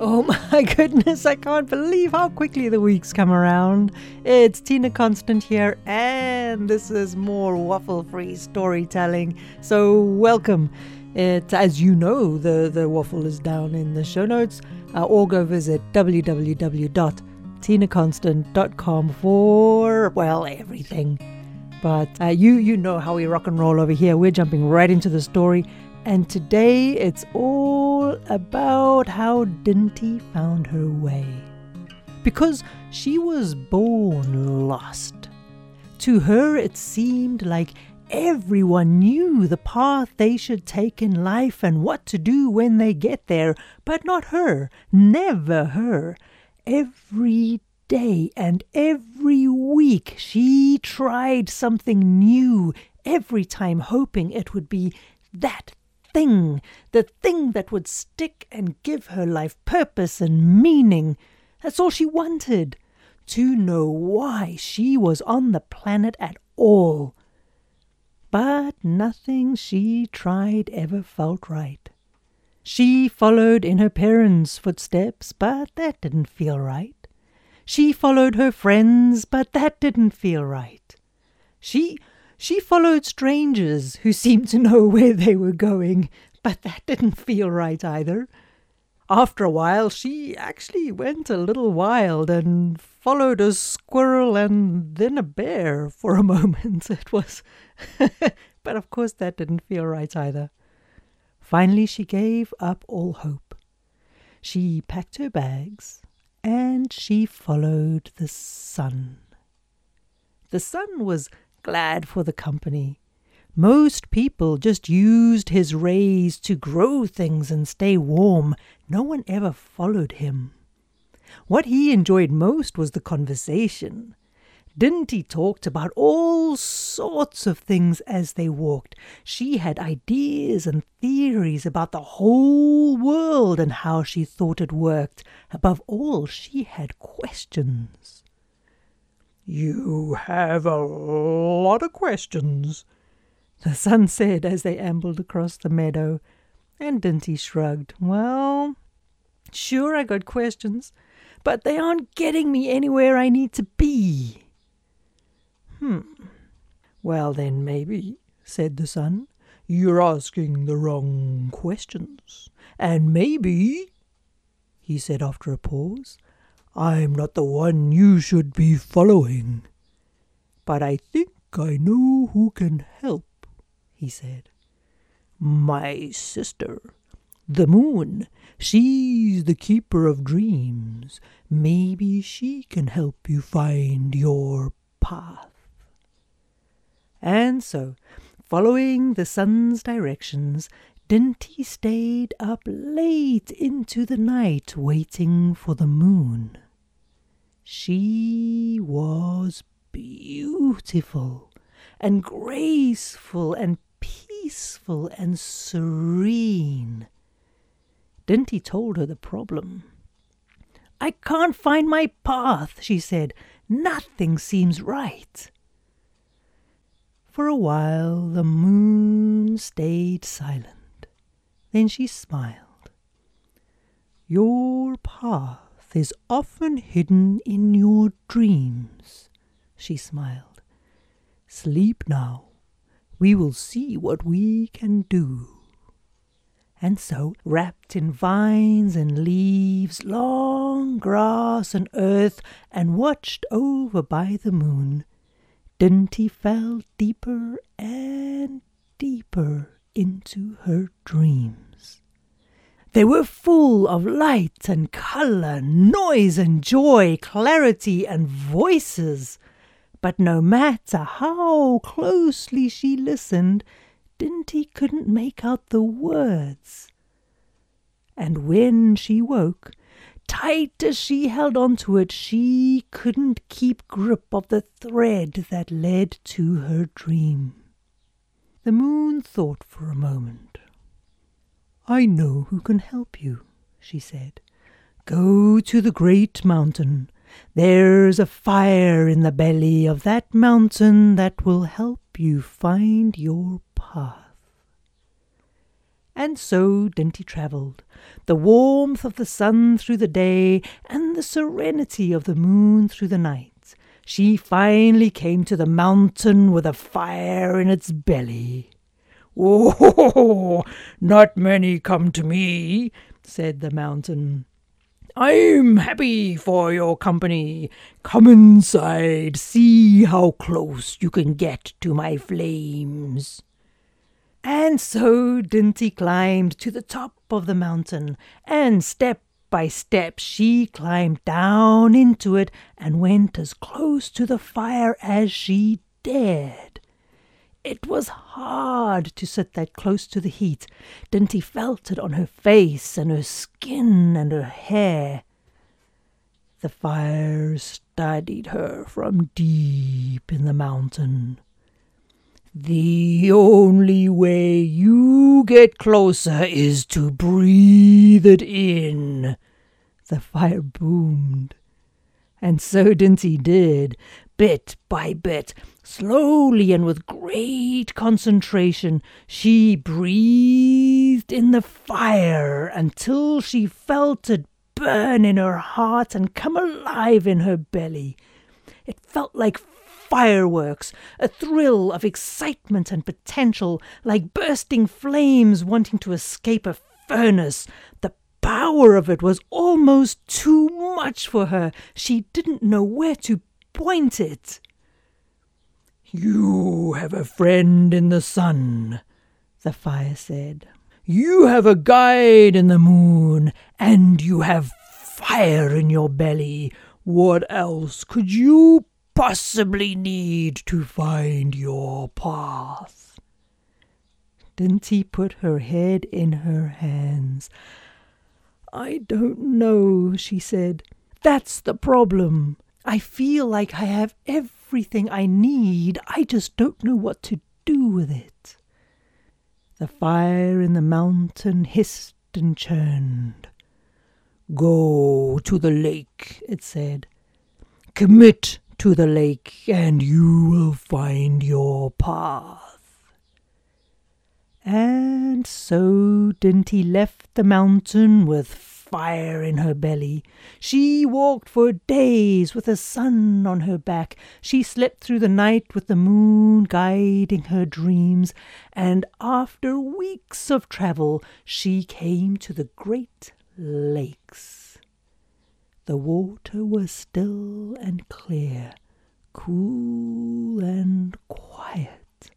Oh my goodness, I can't believe how quickly the weeks come around. It's Tina Constant here, and this is more waffle free storytelling. So, welcome. It, as you know, the, the waffle is down in the show notes, uh, or go visit www.tinaconstant.com for, well, everything. But uh, you, you know how we rock and roll over here. We're jumping right into the story. And today it's all about how Dinty found her way. Because she was born lost. To her, it seemed like everyone knew the path they should take in life and what to do when they get there, but not her, never her. Every day and every week she tried something new, every time hoping it would be that thing, the thing that would stick and give her life purpose and meaning. That's all she wanted to know why she was on the planet at all. But nothing she tried ever felt right. She followed in her parents' footsteps, but that didn't feel right. She followed her friends, but that didn't feel right. She she followed strangers who seemed to know where they were going, but that didn't feel right either. After a while, she actually went a little wild and followed a squirrel and then a bear for a moment. It was. but of course, that didn't feel right either. Finally, she gave up all hope. She packed her bags and she followed the sun. The sun was glad for the company. Most people just used his rays to grow things and stay warm. No one ever followed him. What he enjoyed most was the conversation. Dinty talked about all sorts of things as they walked. She had ideas and theories about the whole world and how she thought it worked. Above all, she had questions. You have a lot of questions, the sun said as they ambled across the meadow, and Dinty shrugged. Well, sure I got questions, but they aren't getting me anywhere I need to be. Hmm. Well, then, maybe, said the sun, you're asking the wrong questions. And maybe, he said after a pause, I'm not the one you should be following. But I think I know who can help, he said. My sister, the moon. She's the keeper of dreams. Maybe she can help you find your path. And so, following the sun's directions, Dinty stayed up late into the night waiting for the moon. She was beautiful and graceful and peaceful and serene. Dinty told her the problem. I can't find my path, she said. Nothing seems right. For a while the moon stayed silent. Then she smiled. Your path is often hidden in your dreams, she smiled. Sleep now. We will see what we can do. And so, wrapped in vines and leaves, long grass and earth, and watched over by the moon, Dinty fell deeper and deeper into her dreams. They were full of light and color, noise and joy, clarity and voices. But no matter how closely she listened, Dinty couldn't make out the words. And when she woke, tight as she held on to it, she couldn't keep grip of the thread that led to her dream. The moon thought for a moment. I know who can help you, she said. Go to the great mountain. There's a fire in the belly of that mountain that will help you find your path. And so Dinty travelled, the warmth of the sun through the day and the serenity of the moon through the night. She finally came to the mountain with a fire in its belly. Oh, not many come to me, said the mountain. I'm happy for your company. Come inside, see how close you can get to my flames. And so Dinty climbed to the top of the mountain, and step by step she climbed down into it and went as close to the fire as she dared. It was hard to sit that close to the heat. Dinty felt it on her face and her skin and her hair. The fire studied her from deep in the mountain. The only way you get closer is to breathe it in. The fire boomed. And so Dinty did, bit by bit, slowly and with great concentration. She breathed in the fire until she felt it burn in her heart and come alive in her belly. It felt like fireworks, a thrill of excitement and potential, like bursting flames wanting to escape a furnace. The power of it was almost too much for her. She didn't know where to point it. You have a friend in the sun, the fire said. You have a guide in the moon, and you have fire in your belly. What else could you possibly need to find your path? Dinty put her head in her hands. I don't know, she said. That's the problem. I feel like I have everything I need. I just don't know what to do with it. The fire in the mountain hissed and churned. Go to the lake, it said. Commit to the lake, and you will find your path. And so Dinty left the mountain with fire in her belly. She walked for days with the sun on her back. She slept through the night with the moon guiding her dreams. And after weeks of travel, she came to the great lakes. The water was still and clear, cool and quiet.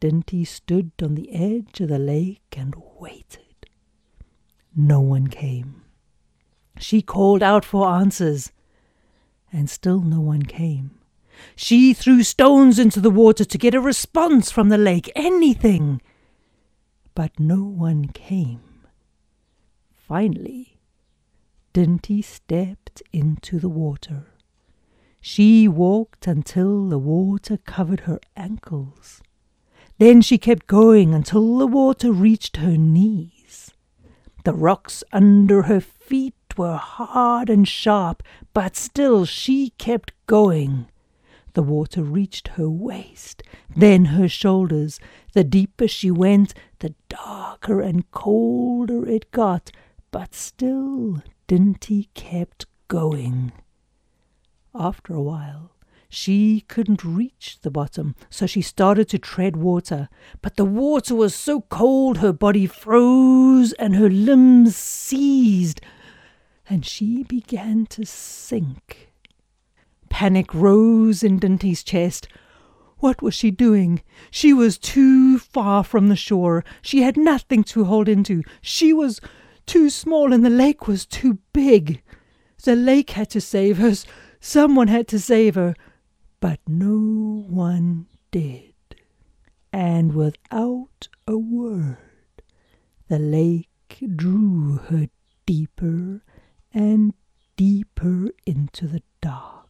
Dinty stood on the edge of the lake and waited. No one came. She called out for answers, and still no one came. She threw stones into the water to get a response from the lake, anything. But no one came. Finally, Dinty stepped into the water. She walked until the water covered her ankles. Then she kept going until the water reached her knees. The rocks under her feet were hard and sharp, but still she kept going. The water reached her waist, then her shoulders. The deeper she went, the darker and colder it got, but still Dinty kept going. After a while, she couldn't reach the bottom, so she started to tread water. But the water was so cold her body froze and her limbs seized, and she began to sink. Panic rose in Dinty's chest. What was she doing? She was too far from the shore. She had nothing to hold into. She was too small and the lake was too big. The lake had to save her. Someone had to save her. But no one did. And without a word, the lake drew her deeper and deeper into the dark.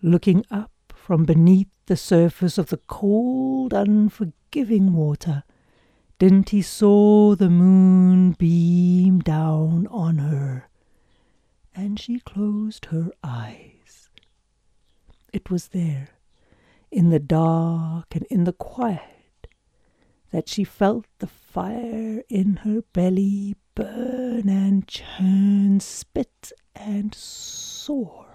Looking up from beneath the surface of the cold, unforgiving water, Dinty saw the moon beam down on her, and she closed her eyes. It was there, in the dark and in the quiet, that she felt the fire in her belly burn and churn, spit and soar.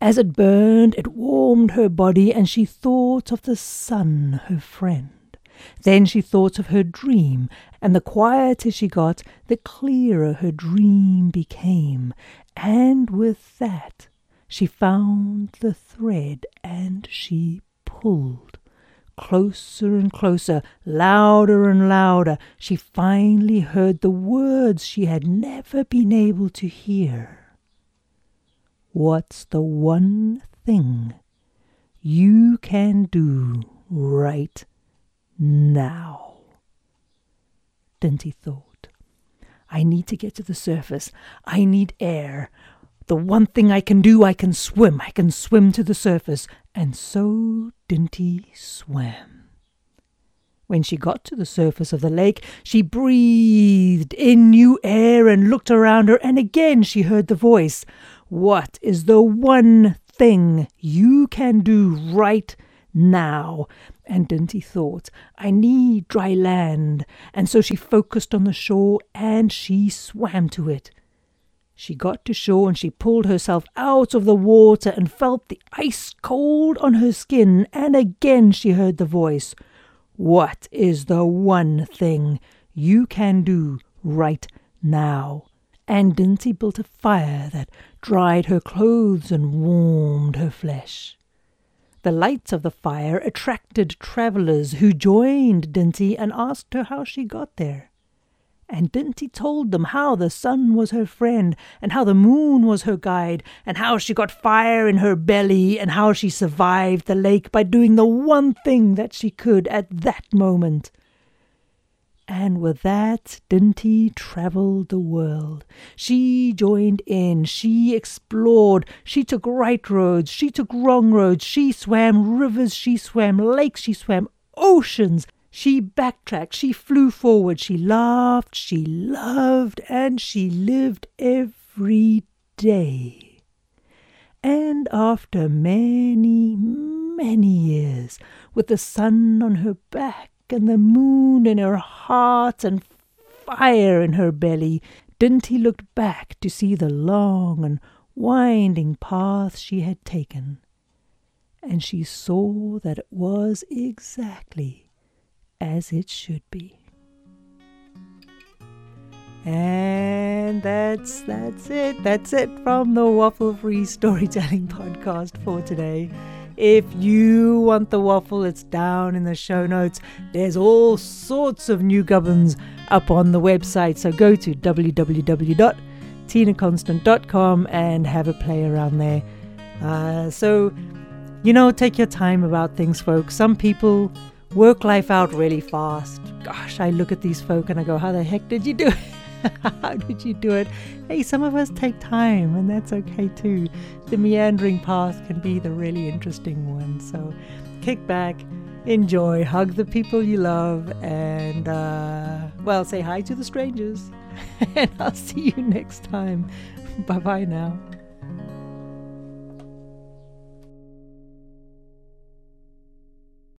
As it burned, it warmed her body, and she thought of the sun, her friend. Then she thought of her dream, and the quieter she got, the clearer her dream became. And with that, she found the thread, and she pulled. Closer and closer, louder and louder, she finally heard the words she had never been able to hear. What's the one thing you can do right now? Dinty thought. I need to get to the surface. I need air. The one thing I can do, I can swim. I can swim to the surface. And so Dinty swam. When she got to the surface of the lake, she breathed in new air and looked around her, and again she heard the voice. What is the one thing you can do right now? And Dinty thought, I need dry land. And so she focused on the shore and she swam to it. She got to shore and she pulled herself out of the water and felt the ice cold on her skin. And again she heard the voice, What is the one thing you can do right now? And Dinty built a fire that dried her clothes and warmed her flesh. The lights of the fire attracted travellers who joined Dinty and asked her how she got there. And Dinty told them how the sun was her friend, and how the moon was her guide, and how she got fire in her belly, and how she survived the lake by doing the one thing that she could at that moment. And with that, Dinty travelled the world. She joined in, she explored, she took right roads, she took wrong roads, she swam rivers, she swam lakes, she swam oceans. She backtracked, she flew forward, she laughed, she loved, and she lived every day. And after many, many years, with the sun on her back, and the moon in her heart and fire in her belly, Dinty looked back to see the long and winding path she had taken, and she saw that it was exactly as it should be. And that's that's it. That's it from the Waffle Free Storytelling Podcast for today. If you want the waffle, it's down in the show notes. There's all sorts of new gubbins up on the website. So go to www.tinaconstant.com and have a play around there. Uh, so, you know, take your time about things, folks. Some people work life out really fast. Gosh, I look at these folk and I go, how the heck did you do it? How did you do it? Hey, some of us take time, and that's okay too. The meandering path can be the really interesting one. So kick back, enjoy, hug the people you love, and, uh, well, say hi to the strangers. and I'll see you next time. Bye bye now.